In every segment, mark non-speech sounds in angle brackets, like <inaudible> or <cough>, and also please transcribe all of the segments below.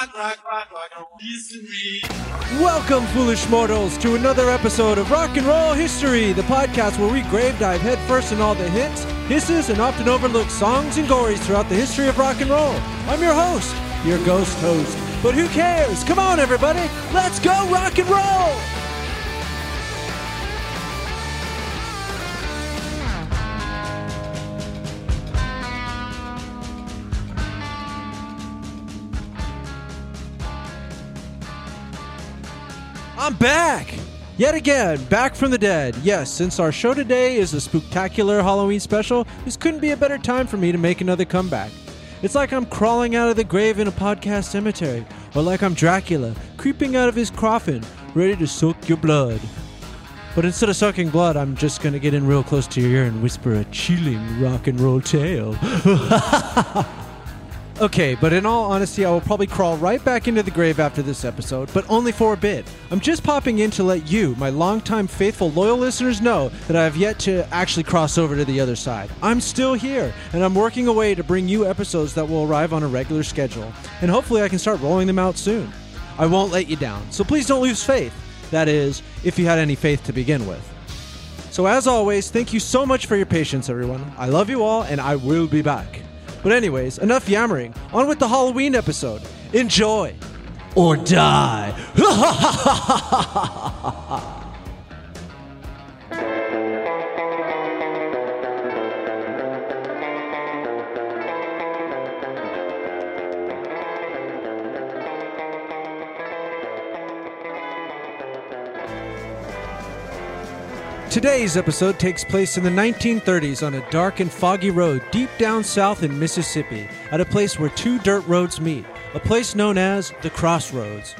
rock, rock, rock, rock history. Welcome, foolish mortals, to another episode of Rock and Roll History, the podcast where we grave dive headfirst in all the hits, hisses, and often overlooked songs and gories throughout the history of rock and roll. I'm your host, your ghost host. But who cares? Come on, everybody, let's go rock and roll! I'm back! Yet again, back from the dead. Yes, since our show today is a spectacular Halloween special, this couldn't be a better time for me to make another comeback. It's like I'm crawling out of the grave in a podcast cemetery, or like I'm Dracula, creeping out of his coffin, ready to suck your blood. But instead of sucking blood, I'm just gonna get in real close to your ear and whisper a chilling rock and roll tale. <laughs> Okay, but in all honesty, I will probably crawl right back into the grave after this episode, but only for a bit. I'm just popping in to let you, my longtime faithful loyal listeners, know that I have yet to actually cross over to the other side. I'm still here, and I'm working away to bring you episodes that will arrive on a regular schedule, and hopefully I can start rolling them out soon. I won't let you down, so please don't lose faith. That is, if you had any faith to begin with. So, as always, thank you so much for your patience, everyone. I love you all, and I will be back. But, anyways, enough yammering. On with the Halloween episode. Enjoy! Or die! <laughs> Today's episode takes place in the 1930s on a dark and foggy road deep down south in Mississippi, at a place where two dirt roads meet, a place known as the Crossroads.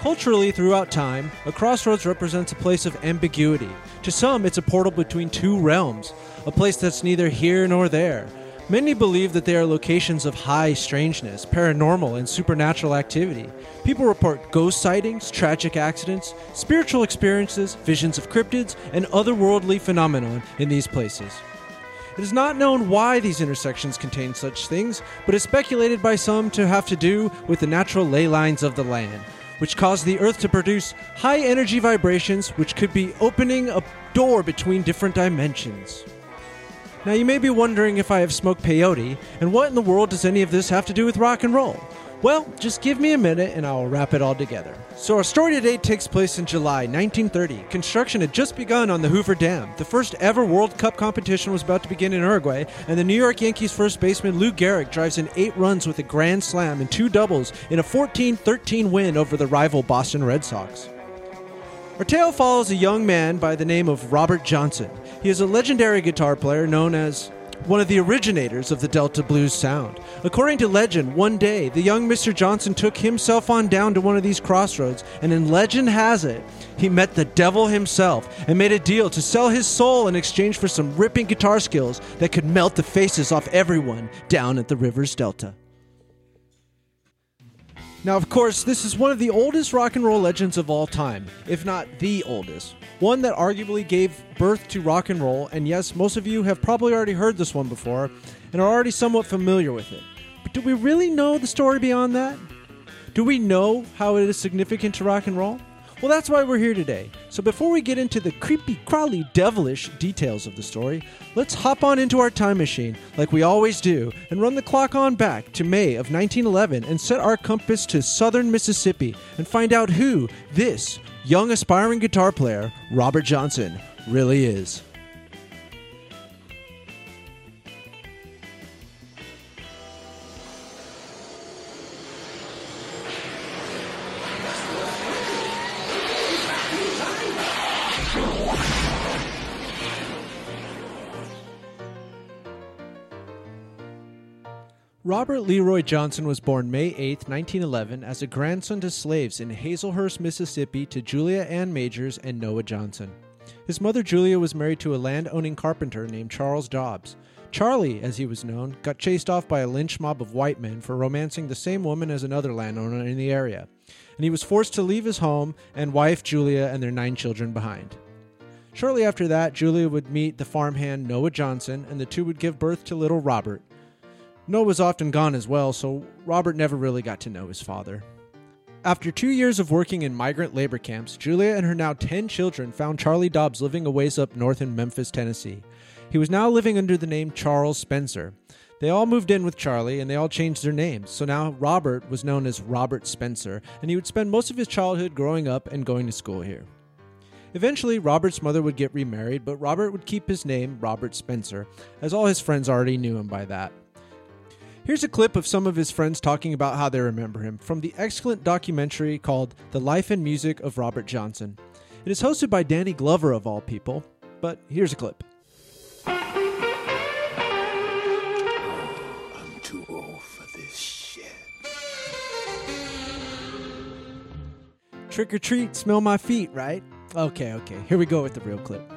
Culturally, throughout time, a crossroads represents a place of ambiguity. To some, it's a portal between two realms, a place that's neither here nor there. Many believe that they are locations of high strangeness, paranormal, and supernatural activity. People report ghost sightings, tragic accidents, spiritual experiences, visions of cryptids, and otherworldly phenomenon in these places. It is not known why these intersections contain such things, but is speculated by some to have to do with the natural ley lines of the land, which cause the Earth to produce high energy vibrations which could be opening a door between different dimensions. Now, you may be wondering if I have smoked peyote, and what in the world does any of this have to do with rock and roll? Well, just give me a minute and I'll wrap it all together. So, our story today takes place in July 1930. Construction had just begun on the Hoover Dam. The first ever World Cup competition was about to begin in Uruguay, and the New York Yankees first baseman Lou Gehrig drives in eight runs with a grand slam and two doubles in a 14 13 win over the rival Boston Red Sox. Our tale follows a young man by the name of Robert Johnson. He is a legendary guitar player known as one of the originators of the Delta blues sound. According to legend, one day the young Mr. Johnson took himself on down to one of these crossroads, and in legend has it, he met the devil himself and made a deal to sell his soul in exchange for some ripping guitar skills that could melt the faces off everyone down at the river's delta. Now, of course, this is one of the oldest rock and roll legends of all time, if not the oldest. One that arguably gave birth to rock and roll, and yes, most of you have probably already heard this one before and are already somewhat familiar with it. But do we really know the story beyond that? Do we know how it is significant to rock and roll? Well, that's why we're here today. So before we get into the creepy, crawly, devilish details of the story, let's hop on into our time machine, like we always do, and run the clock on back to May of 1911 and set our compass to southern Mississippi and find out who this young aspiring guitar player, Robert Johnson, really is. Robert Leroy Johnson was born May 8, 1911, as a grandson to slaves in Hazlehurst, Mississippi, to Julia Ann Majors and Noah Johnson. His mother Julia was married to a land owning carpenter named Charles Dobbs. Charlie, as he was known, got chased off by a lynch mob of white men for romancing the same woman as another landowner in the area, and he was forced to leave his home and wife Julia and their nine children behind. Shortly after that, Julia would meet the farmhand Noah Johnson, and the two would give birth to little Robert. Noah was often gone as well, so Robert never really got to know his father. After two years of working in migrant labor camps, Julia and her now 10 children found Charlie Dobbs living a ways up north in Memphis, Tennessee. He was now living under the name Charles Spencer. They all moved in with Charlie and they all changed their names. So now Robert was known as Robert Spencer, and he would spend most of his childhood growing up and going to school here. Eventually, Robert's mother would get remarried, but Robert would keep his name, Robert Spencer, as all his friends already knew him by that. Here's a clip of some of his friends talking about how they remember him from the excellent documentary called The Life and Music of Robert Johnson. It is hosted by Danny Glover, of all people, but here's a clip. I'm too old for this shit. Trick or treat, smell my feet, right? Okay, okay, here we go with the real clip.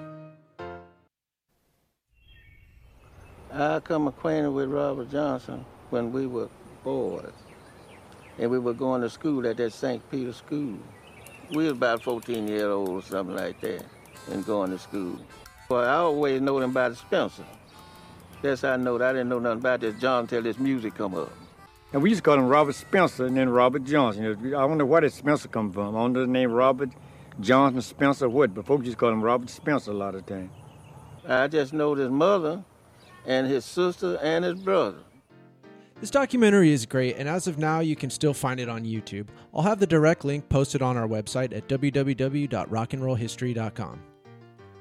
I come acquainted with Robert Johnson when we were boys. And we were going to school at that St. Peter school. We was about 14 years old or something like that and going to school. Well, I always know him by the Spencer. That's how I know that. I didn't know nothing about this John till this music come up. And we used to call him Robert Spencer and then Robert Johnson. I wonder where did Spencer come from. I Under the name Robert Johnson Spencer what, but folks used to call him Robert Spencer a lot of times. I just know his mother and his sister and his brother. This documentary is great, and as of now, you can still find it on YouTube. I'll have the direct link posted on our website at www.rockandrollhistory.com.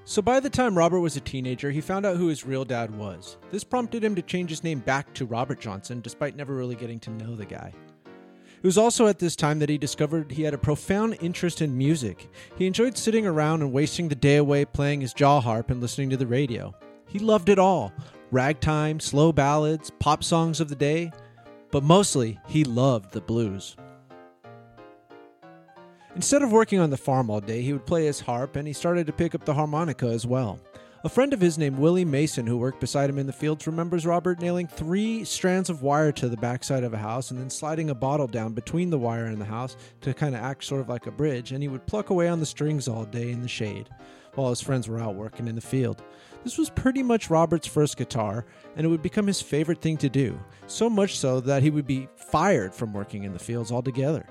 So, by the time Robert was a teenager, he found out who his real dad was. This prompted him to change his name back to Robert Johnson, despite never really getting to know the guy. It was also at this time that he discovered he had a profound interest in music. He enjoyed sitting around and wasting the day away playing his jaw harp and listening to the radio. He loved it all ragtime, slow ballads, pop songs of the day, but mostly he loved the blues. Instead of working on the farm all day, he would play his harp and he started to pick up the harmonica as well. A friend of his named Willie Mason, who worked beside him in the fields, remembers Robert nailing three strands of wire to the backside of a house and then sliding a bottle down between the wire and the house to kind of act sort of like a bridge, and he would pluck away on the strings all day in the shade while his friends were out working in the field. This was pretty much Robert's first guitar, and it would become his favorite thing to do, so much so that he would be fired from working in the fields altogether.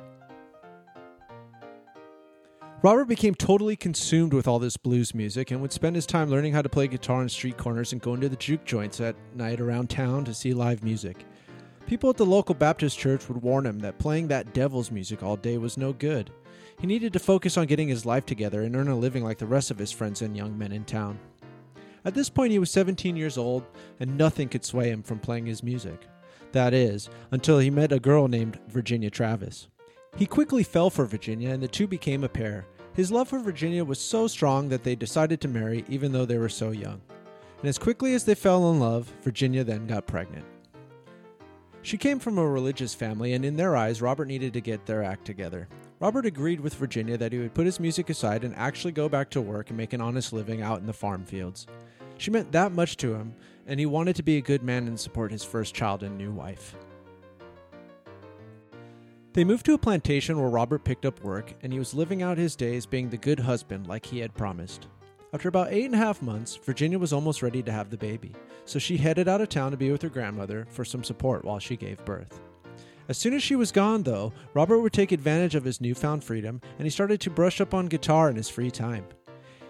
Robert became totally consumed with all this blues music and would spend his time learning how to play guitar in street corners and going to the juke joints at night around town to see live music. People at the local Baptist church would warn him that playing that devil's music all day was no good. He needed to focus on getting his life together and earn a living like the rest of his friends and young men in town. At this point, he was 17 years old, and nothing could sway him from playing his music. That is, until he met a girl named Virginia Travis. He quickly fell for Virginia, and the two became a pair. His love for Virginia was so strong that they decided to marry, even though they were so young. And as quickly as they fell in love, Virginia then got pregnant. She came from a religious family, and in their eyes, Robert needed to get their act together. Robert agreed with Virginia that he would put his music aside and actually go back to work and make an honest living out in the farm fields. She meant that much to him, and he wanted to be a good man and support his first child and new wife. They moved to a plantation where Robert picked up work, and he was living out his days being the good husband like he had promised. After about eight and a half months, Virginia was almost ready to have the baby, so she headed out of town to be with her grandmother for some support while she gave birth. As soon as she was gone, though, Robert would take advantage of his newfound freedom and he started to brush up on guitar in his free time.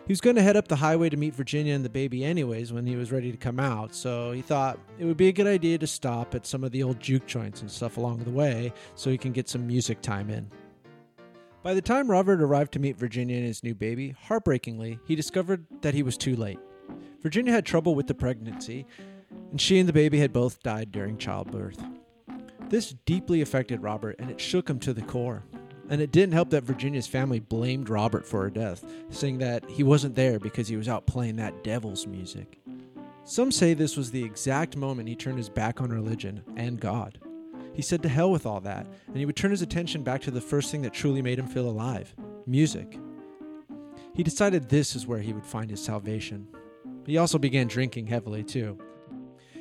He was going to head up the highway to meet Virginia and the baby, anyways, when he was ready to come out, so he thought it would be a good idea to stop at some of the old juke joints and stuff along the way so he can get some music time in. By the time Robert arrived to meet Virginia and his new baby, heartbreakingly, he discovered that he was too late. Virginia had trouble with the pregnancy, and she and the baby had both died during childbirth. This deeply affected Robert, and it shook him to the core. And it didn't help that Virginia's family blamed Robert for her death, saying that he wasn't there because he was out playing that devil's music. Some say this was the exact moment he turned his back on religion and God. He said to hell with all that, and he would turn his attention back to the first thing that truly made him feel alive music. He decided this is where he would find his salvation. He also began drinking heavily, too.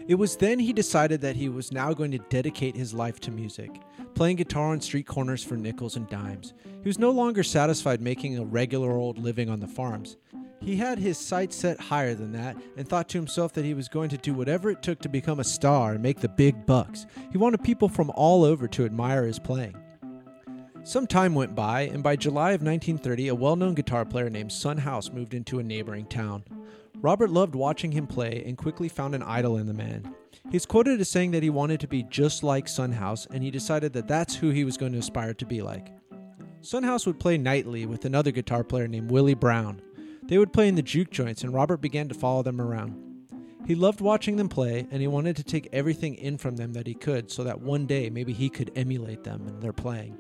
It was then he decided that he was now going to dedicate his life to music, playing guitar on street corners for nickels and dimes. He was no longer satisfied making a regular old living on the farms. He had his sights set higher than that and thought to himself that he was going to do whatever it took to become a star and make the big bucks. He wanted people from all over to admire his playing. Some time went by, and by July of 1930, a well known guitar player named Son House moved into a neighboring town. Robert loved watching him play and quickly found an idol in the man. He's quoted as saying that he wanted to be just like Son House, and he decided that that's who he was going to aspire to be like. Son House would play nightly with another guitar player named Willie Brown. They would play in the juke joints, and Robert began to follow them around. He loved watching them play, and he wanted to take everything in from them that he could so that one day maybe he could emulate them in their playing.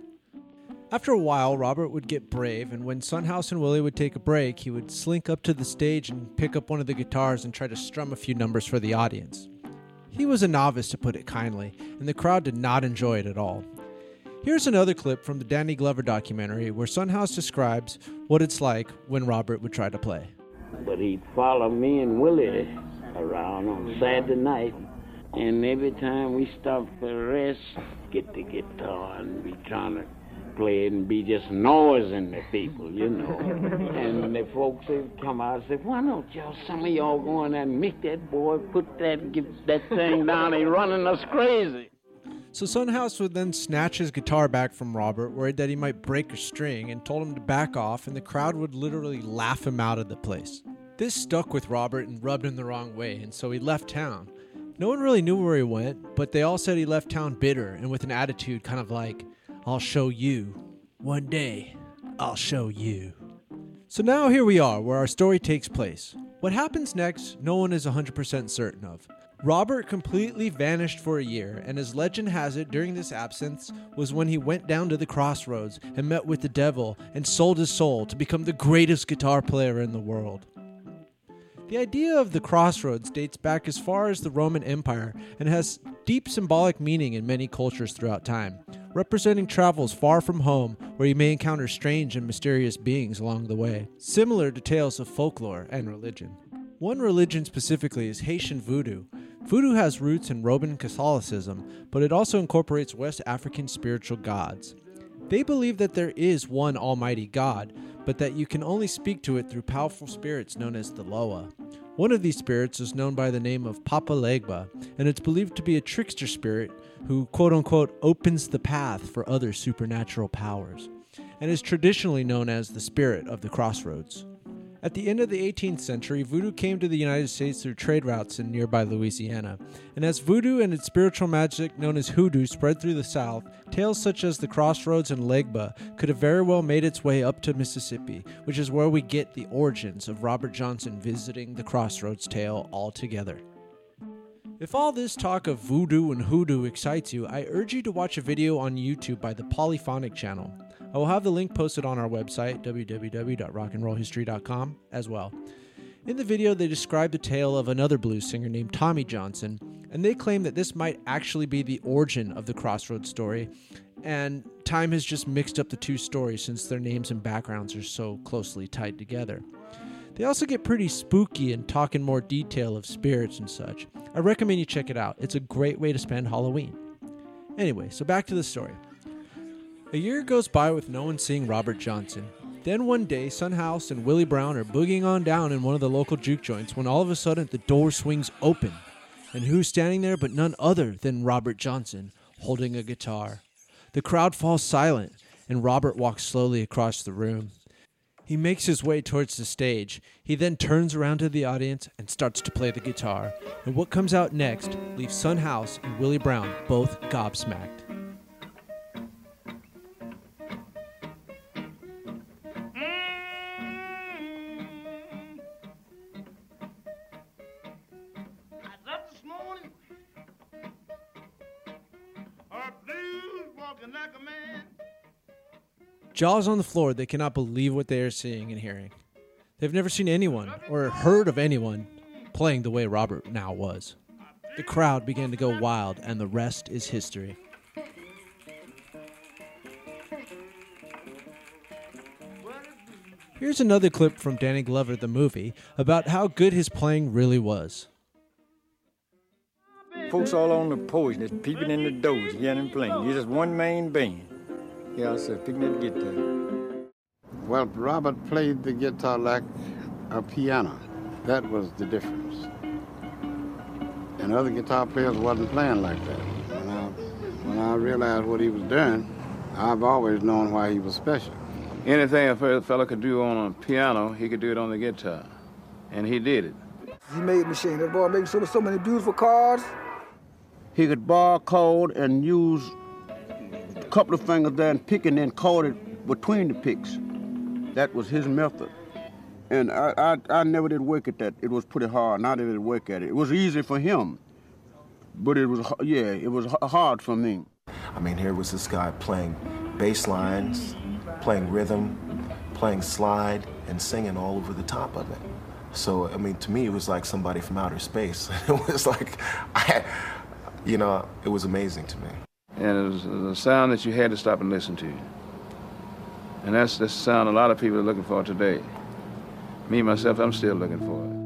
After a while, Robert would get brave, and when Son House and Willie would take a break, he would slink up to the stage and pick up one of the guitars and try to strum a few numbers for the audience. He was a novice, to put it kindly, and the crowd did not enjoy it at all. Here's another clip from the Danny Glover documentary where Son House describes what it's like when Robert would try to play. But he'd follow me and Willie around on Saturday night. And every time we stopped for a rest, get the guitar and be trying to play and be just noising the people, you know. <laughs> and the folks would come out and say, why don't y'all, some of y'all go in there and make that boy put that, get that thing down, he running us crazy. So Son House would then snatch his guitar back from Robert, worried that he might break a string, and told him to back off, and the crowd would literally laugh him out of the place. This stuck with Robert and rubbed him the wrong way, and so he left town. No one really knew where he went, but they all said he left town bitter and with an attitude kind of like, I'll show you. One day, I'll show you. So now here we are, where our story takes place. What happens next, no one is 100% certain of. Robert completely vanished for a year, and as legend has it, during this absence was when he went down to the crossroads and met with the devil and sold his soul to become the greatest guitar player in the world. The idea of the crossroads dates back as far as the Roman Empire and has deep symbolic meaning in many cultures throughout time, representing travels far from home where you may encounter strange and mysterious beings along the way, similar to tales of folklore and religion. One religion specifically is Haitian Voodoo. Voodoo has roots in Roman Catholicism, but it also incorporates West African spiritual gods. They believe that there is one Almighty God, but that you can only speak to it through powerful spirits known as the Loa. One of these spirits is known by the name of Papa Legba, and it's believed to be a trickster spirit who, quote unquote, opens the path for other supernatural powers, and is traditionally known as the spirit of the crossroads. At the end of the 18th century, voodoo came to the United States through trade routes in nearby Louisiana. And as voodoo and its spiritual magic known as hoodoo spread through the South, tales such as the Crossroads and Legba could have very well made its way up to Mississippi, which is where we get the origins of Robert Johnson visiting the Crossroads tale altogether. If all this talk of voodoo and hoodoo excites you, I urge you to watch a video on YouTube by the Polyphonic channel. I will have the link posted on our website, www.rockandrollhistory.com, as well. In the video, they describe the tale of another blues singer named Tommy Johnson, and they claim that this might actually be the origin of the Crossroads story, and time has just mixed up the two stories since their names and backgrounds are so closely tied together. They also get pretty spooky and talk in more detail of spirits and such. I recommend you check it out. It's a great way to spend Halloween. Anyway, so back to the story. A year goes by with no one seeing Robert Johnson. Then one day, Son House and Willie Brown are boogieing on down in one of the local juke joints when all of a sudden the door swings open. And who's standing there but none other than Robert Johnson, holding a guitar. The crowd falls silent, and Robert walks slowly across the room. He makes his way towards the stage. He then turns around to the audience and starts to play the guitar. And what comes out next leaves Son House and Willie Brown both gobsmacked. Jaws on the floor, they cannot believe what they are seeing and hearing. They've never seen anyone or heard of anyone playing the way Robert now was. The crowd began to go wild, and the rest is history. Here's another clip from Danny Glover, the movie, about how good his playing really was. Folks all on the porch, just peeping in the doors, him playing. He's just one main band. Yeah, I said, picking guitar. Well, Robert played the guitar like a piano. That was the difference. And other guitar players wasn't playing like that. When I, when I realized what he was doing, I've always known why he was special. Anything a fellow could do on a piano, he could do it on the guitar. And he did it. He made machine. That boy made so, so many beautiful cars. He could bar chord and use a couple of fingers there and pick and then caught it between the picks. That was his method. And I, I, I never did work at that. It was pretty hard. Not did work at it. It was easy for him, but it was yeah, it was hard for me. I mean, here was this guy playing bass lines, playing rhythm, playing slide, and singing all over the top of it. So, I mean, to me, it was like somebody from outer space. <laughs> it was like, I, you know, it was amazing to me. And it was a sound that you had to stop and listen to. And that's the sound a lot of people are looking for today. Me, myself, I'm still looking for it.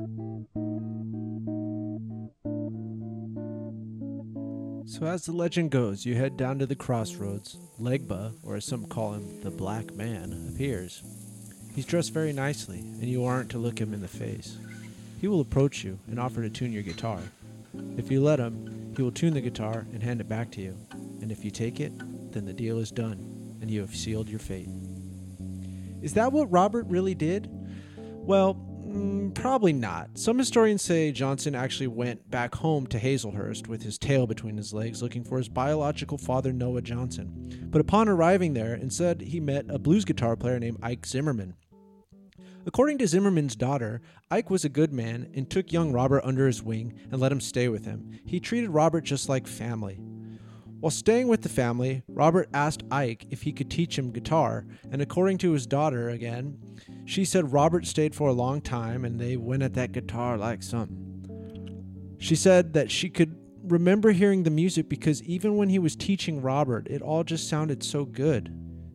So, as the legend goes, you head down to the crossroads. Legba, or as some call him, the Black Man, appears. He's dressed very nicely, and you aren't to look him in the face. He will approach you and offer to tune your guitar. If you let him, he will tune the guitar and hand it back to you. And if you take it, then the deal is done, and you have sealed your fate. Is that what Robert really did? Well, mm, probably not. Some historians say Johnson actually went back home to Hazlehurst with his tail between his legs looking for his biological father, Noah Johnson. But upon arriving there, instead he met a blues guitar player named Ike Zimmerman. According to Zimmerman's daughter, Ike was a good man and took young Robert under his wing and let him stay with him. He treated Robert just like family. While staying with the family, Robert asked Ike if he could teach him guitar, and according to his daughter again, she said Robert stayed for a long time and they went at that guitar like something. She said that she could remember hearing the music because even when he was teaching Robert, it all just sounded so good.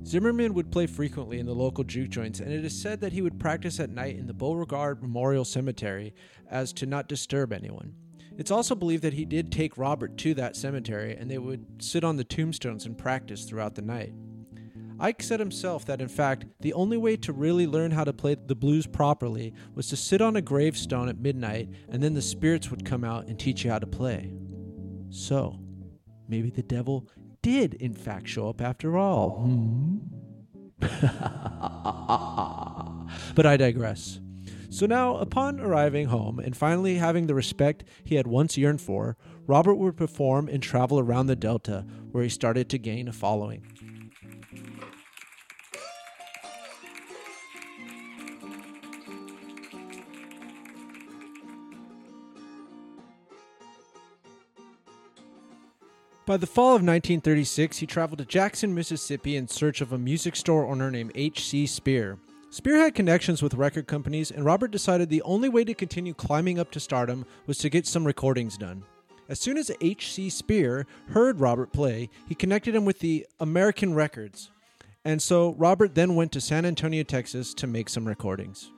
Zimmerman would play frequently in the local juke joints, and it is said that he would practice at night in the Beauregard Memorial Cemetery as to not disturb anyone. It's also believed that he did take Robert to that cemetery and they would sit on the tombstones and practice throughout the night. Ike said himself that, in fact, the only way to really learn how to play the blues properly was to sit on a gravestone at midnight and then the spirits would come out and teach you how to play. So, maybe the devil did, in fact, show up after all. Hmm? <laughs> but I digress. So now, upon arriving home and finally having the respect he had once yearned for, Robert would perform and travel around the Delta, where he started to gain a following. By the fall of 1936, he traveled to Jackson, Mississippi in search of a music store owner named H.C. Speir. Speir had connections with record companies, and Robert decided the only way to continue climbing up to stardom was to get some recordings done. As soon as H.C. Speir heard Robert play, he connected him with the American Records. And so Robert then went to San Antonio, Texas to make some recordings.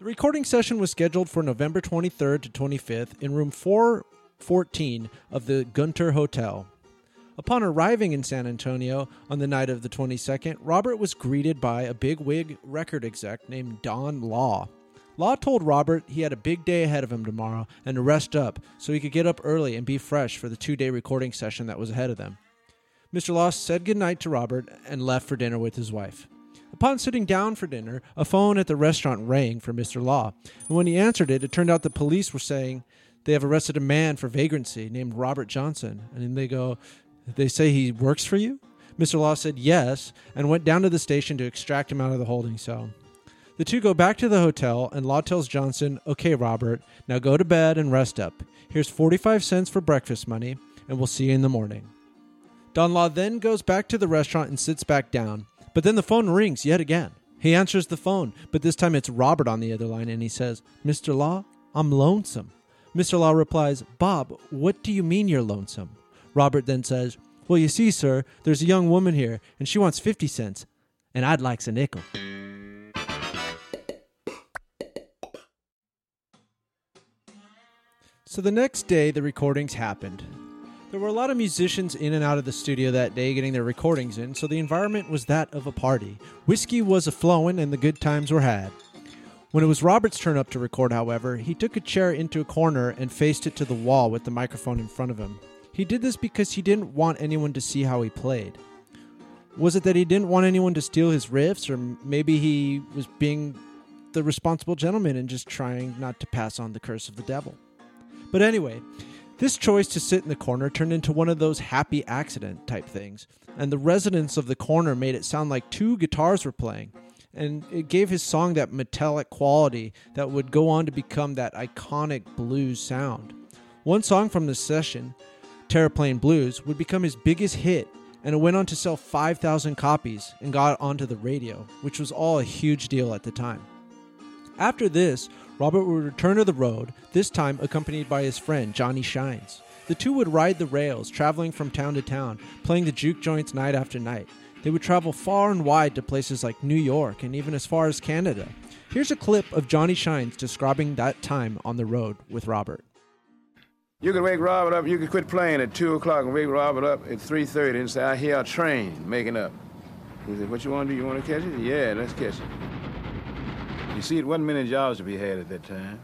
The recording session was scheduled for November 23rd to 25th in room 414 of the Gunter Hotel. Upon arriving in San Antonio on the night of the 22nd, Robert was greeted by a big wig record exec named Don Law. Law told Robert he had a big day ahead of him tomorrow and to rest up so he could get up early and be fresh for the two day recording session that was ahead of them. Mr. Law said goodnight to Robert and left for dinner with his wife. Upon sitting down for dinner, a phone at the restaurant rang for Mr. Law, and when he answered it, it turned out the police were saying they have arrested a man for vagrancy named Robert Johnson. And they go, they say he works for you? Mr. Law said yes and went down to the station to extract him out of the holding cell. The two go back to the hotel, and Law tells Johnson, Okay, Robert, now go to bed and rest up. Here's 45 cents for breakfast money, and we'll see you in the morning. Don Law then goes back to the restaurant and sits back down, but then the phone rings yet again. He answers the phone, but this time it's Robert on the other line, and he says, Mr. Law, I'm lonesome. Mr. Law replies, Bob, what do you mean you're lonesome? Robert then says, Well, you see, sir, there's a young woman here, and she wants 50 cents, and I'd like a nickel. So the next day, the recordings happened. There were a lot of musicians in and out of the studio that day getting their recordings in, so the environment was that of a party. Whiskey was a flowing, and the good times were had. When it was Robert's turn up to record, however, he took a chair into a corner and faced it to the wall with the microphone in front of him. He did this because he didn't want anyone to see how he played. Was it that he didn't want anyone to steal his riffs, or maybe he was being the responsible gentleman and just trying not to pass on the curse of the devil? But anyway, this choice to sit in the corner turned into one of those happy accident type things, and the residents of the corner made it sound like two guitars were playing. And it gave his song that metallic quality that would go on to become that iconic blues sound. One song from this session, Terraplane Blues, would become his biggest hit, and it went on to sell 5,000 copies and got onto the radio, which was all a huge deal at the time. After this, Robert would return to the road, this time accompanied by his friend Johnny Shines. The two would ride the rails, traveling from town to town, playing the juke joints night after night. They would travel far and wide to places like New York and even as far as Canada. Here's a clip of Johnny Shines describing that time on the road with Robert. You could wake Robert up. You could quit playing at two o'clock and wake Robert up at three thirty and say, "I hear a train making up." He said, "What you want to do? You want to catch it? Yeah, let's catch it." You see, it wasn't many jobs to be had at that time.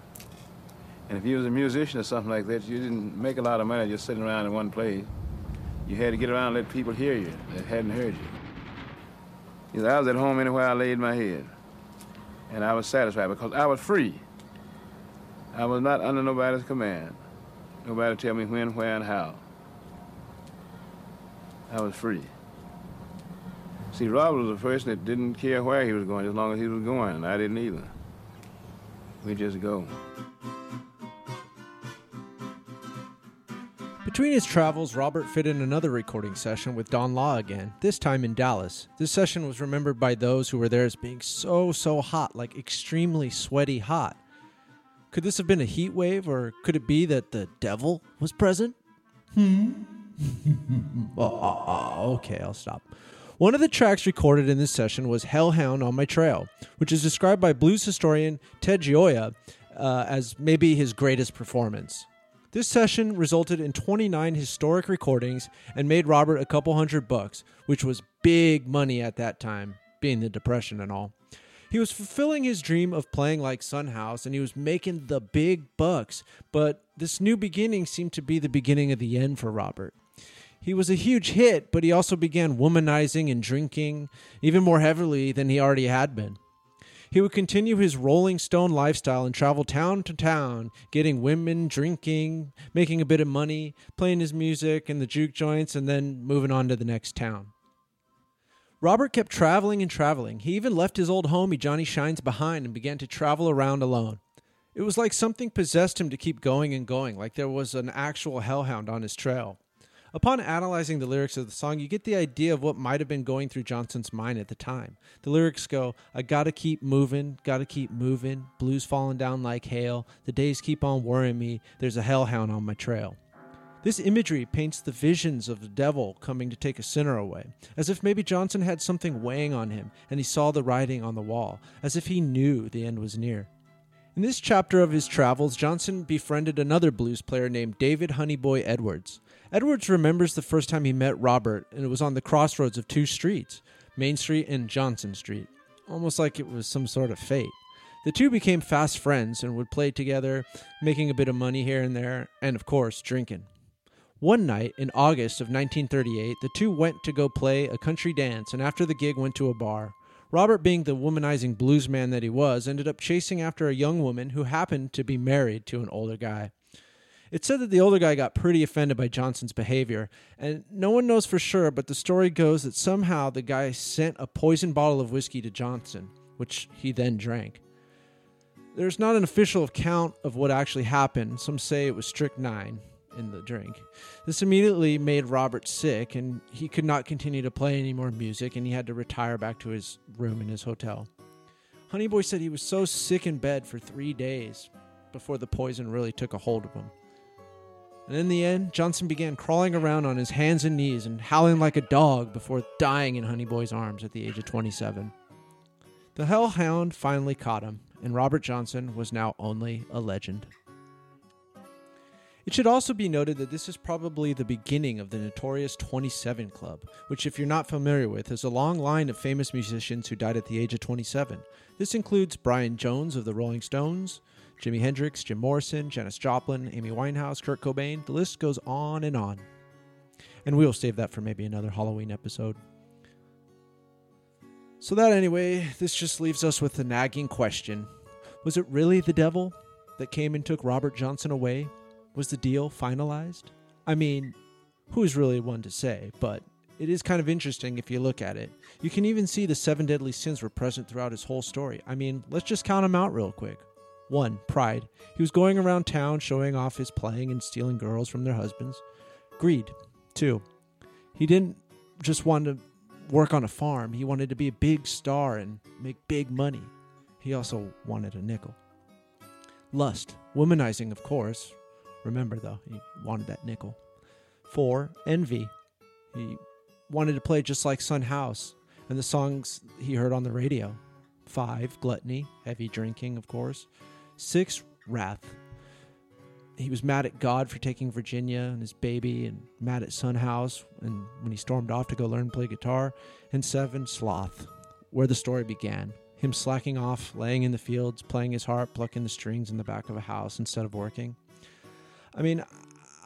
And if you was a musician or something like that, you didn't make a lot of money just sitting around in one place. You had to get around and let people hear you that hadn't heard you. He said, I was at home anywhere I laid my head. And I was satisfied because I was free. I was not under nobody's command. Nobody tell me when, where, and how. I was free. See, Robert was a person that didn't care where he was going as long as he was going, and I didn't either. We just go. Between his travels, Robert fit in another recording session with Don Law again, this time in Dallas. This session was remembered by those who were there as being so, so hot, like extremely sweaty hot. Could this have been a heat wave, or could it be that the devil was present? Hmm? <laughs> oh, okay, I'll stop. One of the tracks recorded in this session was Hellhound on My Trail, which is described by blues historian Ted Gioia uh, as maybe his greatest performance. This session resulted in 29 historic recordings and made Robert a couple hundred bucks, which was big money at that time, being the Depression and all. He was fulfilling his dream of playing like Son House and he was making the big bucks, but this new beginning seemed to be the beginning of the end for Robert. He was a huge hit, but he also began womanizing and drinking even more heavily than he already had been. He would continue his Rolling Stone lifestyle and travel town to town, getting women, drinking, making a bit of money, playing his music in the juke joints, and then moving on to the next town. Robert kept traveling and traveling. He even left his old homie Johnny Shines behind and began to travel around alone. It was like something possessed him to keep going and going, like there was an actual hellhound on his trail. Upon analyzing the lyrics of the song, you get the idea of what might have been going through Johnson's mind at the time. The lyrics go, I gotta keep moving, gotta keep moving, blues falling down like hail, the days keep on worrying me, there's a hellhound on my trail. This imagery paints the visions of the devil coming to take a sinner away, as if maybe Johnson had something weighing on him and he saw the writing on the wall, as if he knew the end was near. In this chapter of his travels, Johnson befriended another blues player named David Honeyboy Edwards. Edwards remembers the first time he met Robert, and it was on the crossroads of two streets, Main Street and Johnson Street, almost like it was some sort of fate. The two became fast friends and would play together, making a bit of money here and there, and of course, drinking. One night in August of 1938, the two went to go play a country dance, and after the gig, went to a bar. Robert, being the womanizing bluesman that he was, ended up chasing after a young woman who happened to be married to an older guy. It's said that the older guy got pretty offended by Johnson's behavior, and no one knows for sure, but the story goes that somehow the guy sent a poisoned bottle of whiskey to Johnson, which he then drank. There's not an official account of what actually happened. Some say it was strychnine in the drink. This immediately made Robert sick, and he could not continue to play any more music, and he had to retire back to his room in his hotel. Honeyboy said he was so sick in bed for three days before the poison really took a hold of him. And in the end, Johnson began crawling around on his hands and knees and howling like a dog before dying in Honeyboy's arms at the age of 27. The hellhound finally caught him, and Robert Johnson was now only a legend. It should also be noted that this is probably the beginning of the notorious 27 Club, which, if you're not familiar with, is a long line of famous musicians who died at the age of 27. This includes Brian Jones of the Rolling Stones, Jimi Hendrix, Jim Morrison, Janis Joplin, Amy Winehouse, Kurt Cobain. The list goes on and on. And we'll save that for maybe another Halloween episode. So, that anyway, this just leaves us with the nagging question Was it really the devil that came and took Robert Johnson away? Was the deal finalized? I mean, who's really one to say, but it is kind of interesting if you look at it. You can even see the seven deadly sins were present throughout his whole story. I mean, let's just count them out real quick. One, pride. He was going around town showing off his playing and stealing girls from their husbands. Greed. Two, he didn't just want to work on a farm, he wanted to be a big star and make big money. He also wanted a nickel. Lust. Womanizing, of course. Remember, though, he wanted that nickel. Four, envy. He wanted to play just like Son House and the songs he heard on the radio. Five, gluttony, heavy drinking, of course. Six, wrath. He was mad at God for taking Virginia and his baby, and mad at Son House and when he stormed off to go learn to play guitar. And seven, sloth, where the story began. Him slacking off, laying in the fields, playing his harp, plucking the strings in the back of a house instead of working. I mean,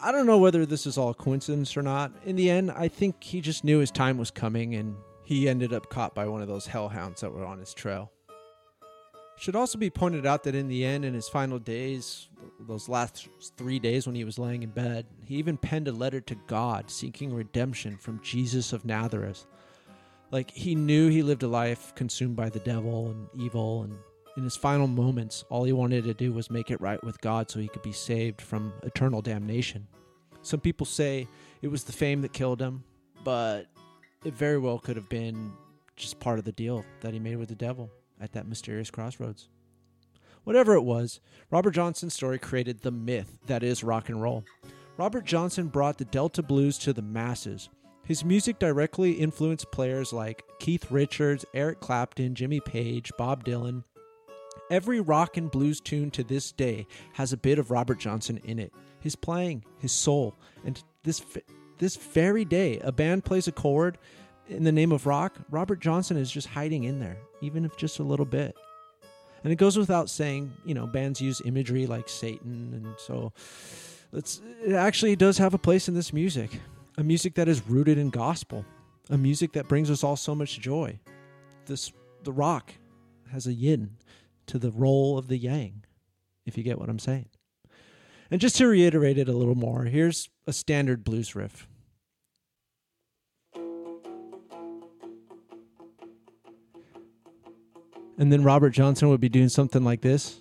I don't know whether this is all coincidence or not. In the end, I think he just knew his time was coming and he ended up caught by one of those hellhounds that were on his trail. Should also be pointed out that in the end, in his final days, those last three days when he was laying in bed, he even penned a letter to God seeking redemption from Jesus of Nazareth. Like he knew he lived a life consumed by the devil and evil, and in his final moments, all he wanted to do was make it right with God so he could be saved from eternal damnation. Some people say it was the fame that killed him, but it very well could have been just part of the deal that he made with the devil at that mysterious crossroads. Whatever it was, Robert Johnson's story created the myth that is rock and roll. Robert Johnson brought the Delta blues to the masses. His music directly influenced players like Keith Richards, Eric Clapton, Jimmy Page, Bob Dylan. Every rock and blues tune to this day has a bit of Robert Johnson in it. His playing, his soul, and this this very day, a band plays a chord in the name of rock. Robert Johnson is just hiding in there, even if just a little bit. And it goes without saying, you know, bands use imagery like Satan, and so it's, it actually does have a place in this music. A music that is rooted in gospel, a music that brings us all so much joy. This the rock has a yin to the role of the yang, if you get what I'm saying. And just to reiterate it a little more, here's a standard blues riff. And then Robert Johnson would be doing something like this.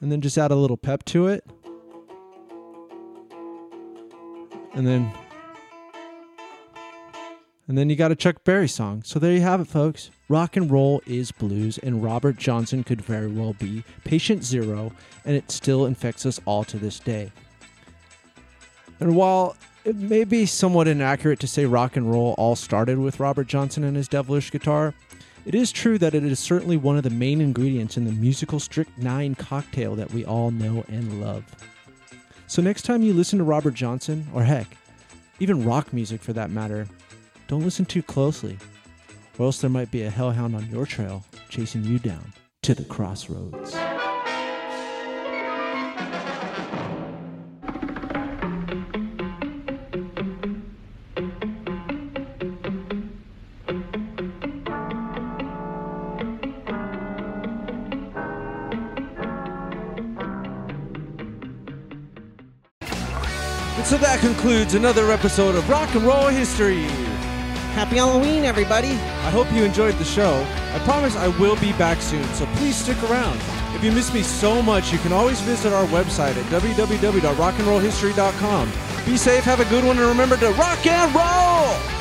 And then just add a little pep to it. And then and then you got a Chuck Berry song. So there you have it, folks. Rock and roll is blues, and Robert Johnson could very well be patient zero, and it still infects us all to this day. And while it may be somewhat inaccurate to say rock and roll all started with Robert Johnson and his devilish guitar, it is true that it is certainly one of the main ingredients in the musical strychnine cocktail that we all know and love. So, next time you listen to Robert Johnson, or heck, even rock music for that matter, don't listen too closely, or else there might be a hellhound on your trail chasing you down to the crossroads. And so that concludes another episode of Rock and Roll History. Happy Halloween, everybody. I hope you enjoyed the show. I promise I will be back soon, so please stick around. If you miss me so much, you can always visit our website at www.rockandrollhistory.com. Be safe, have a good one, and remember to rock and roll!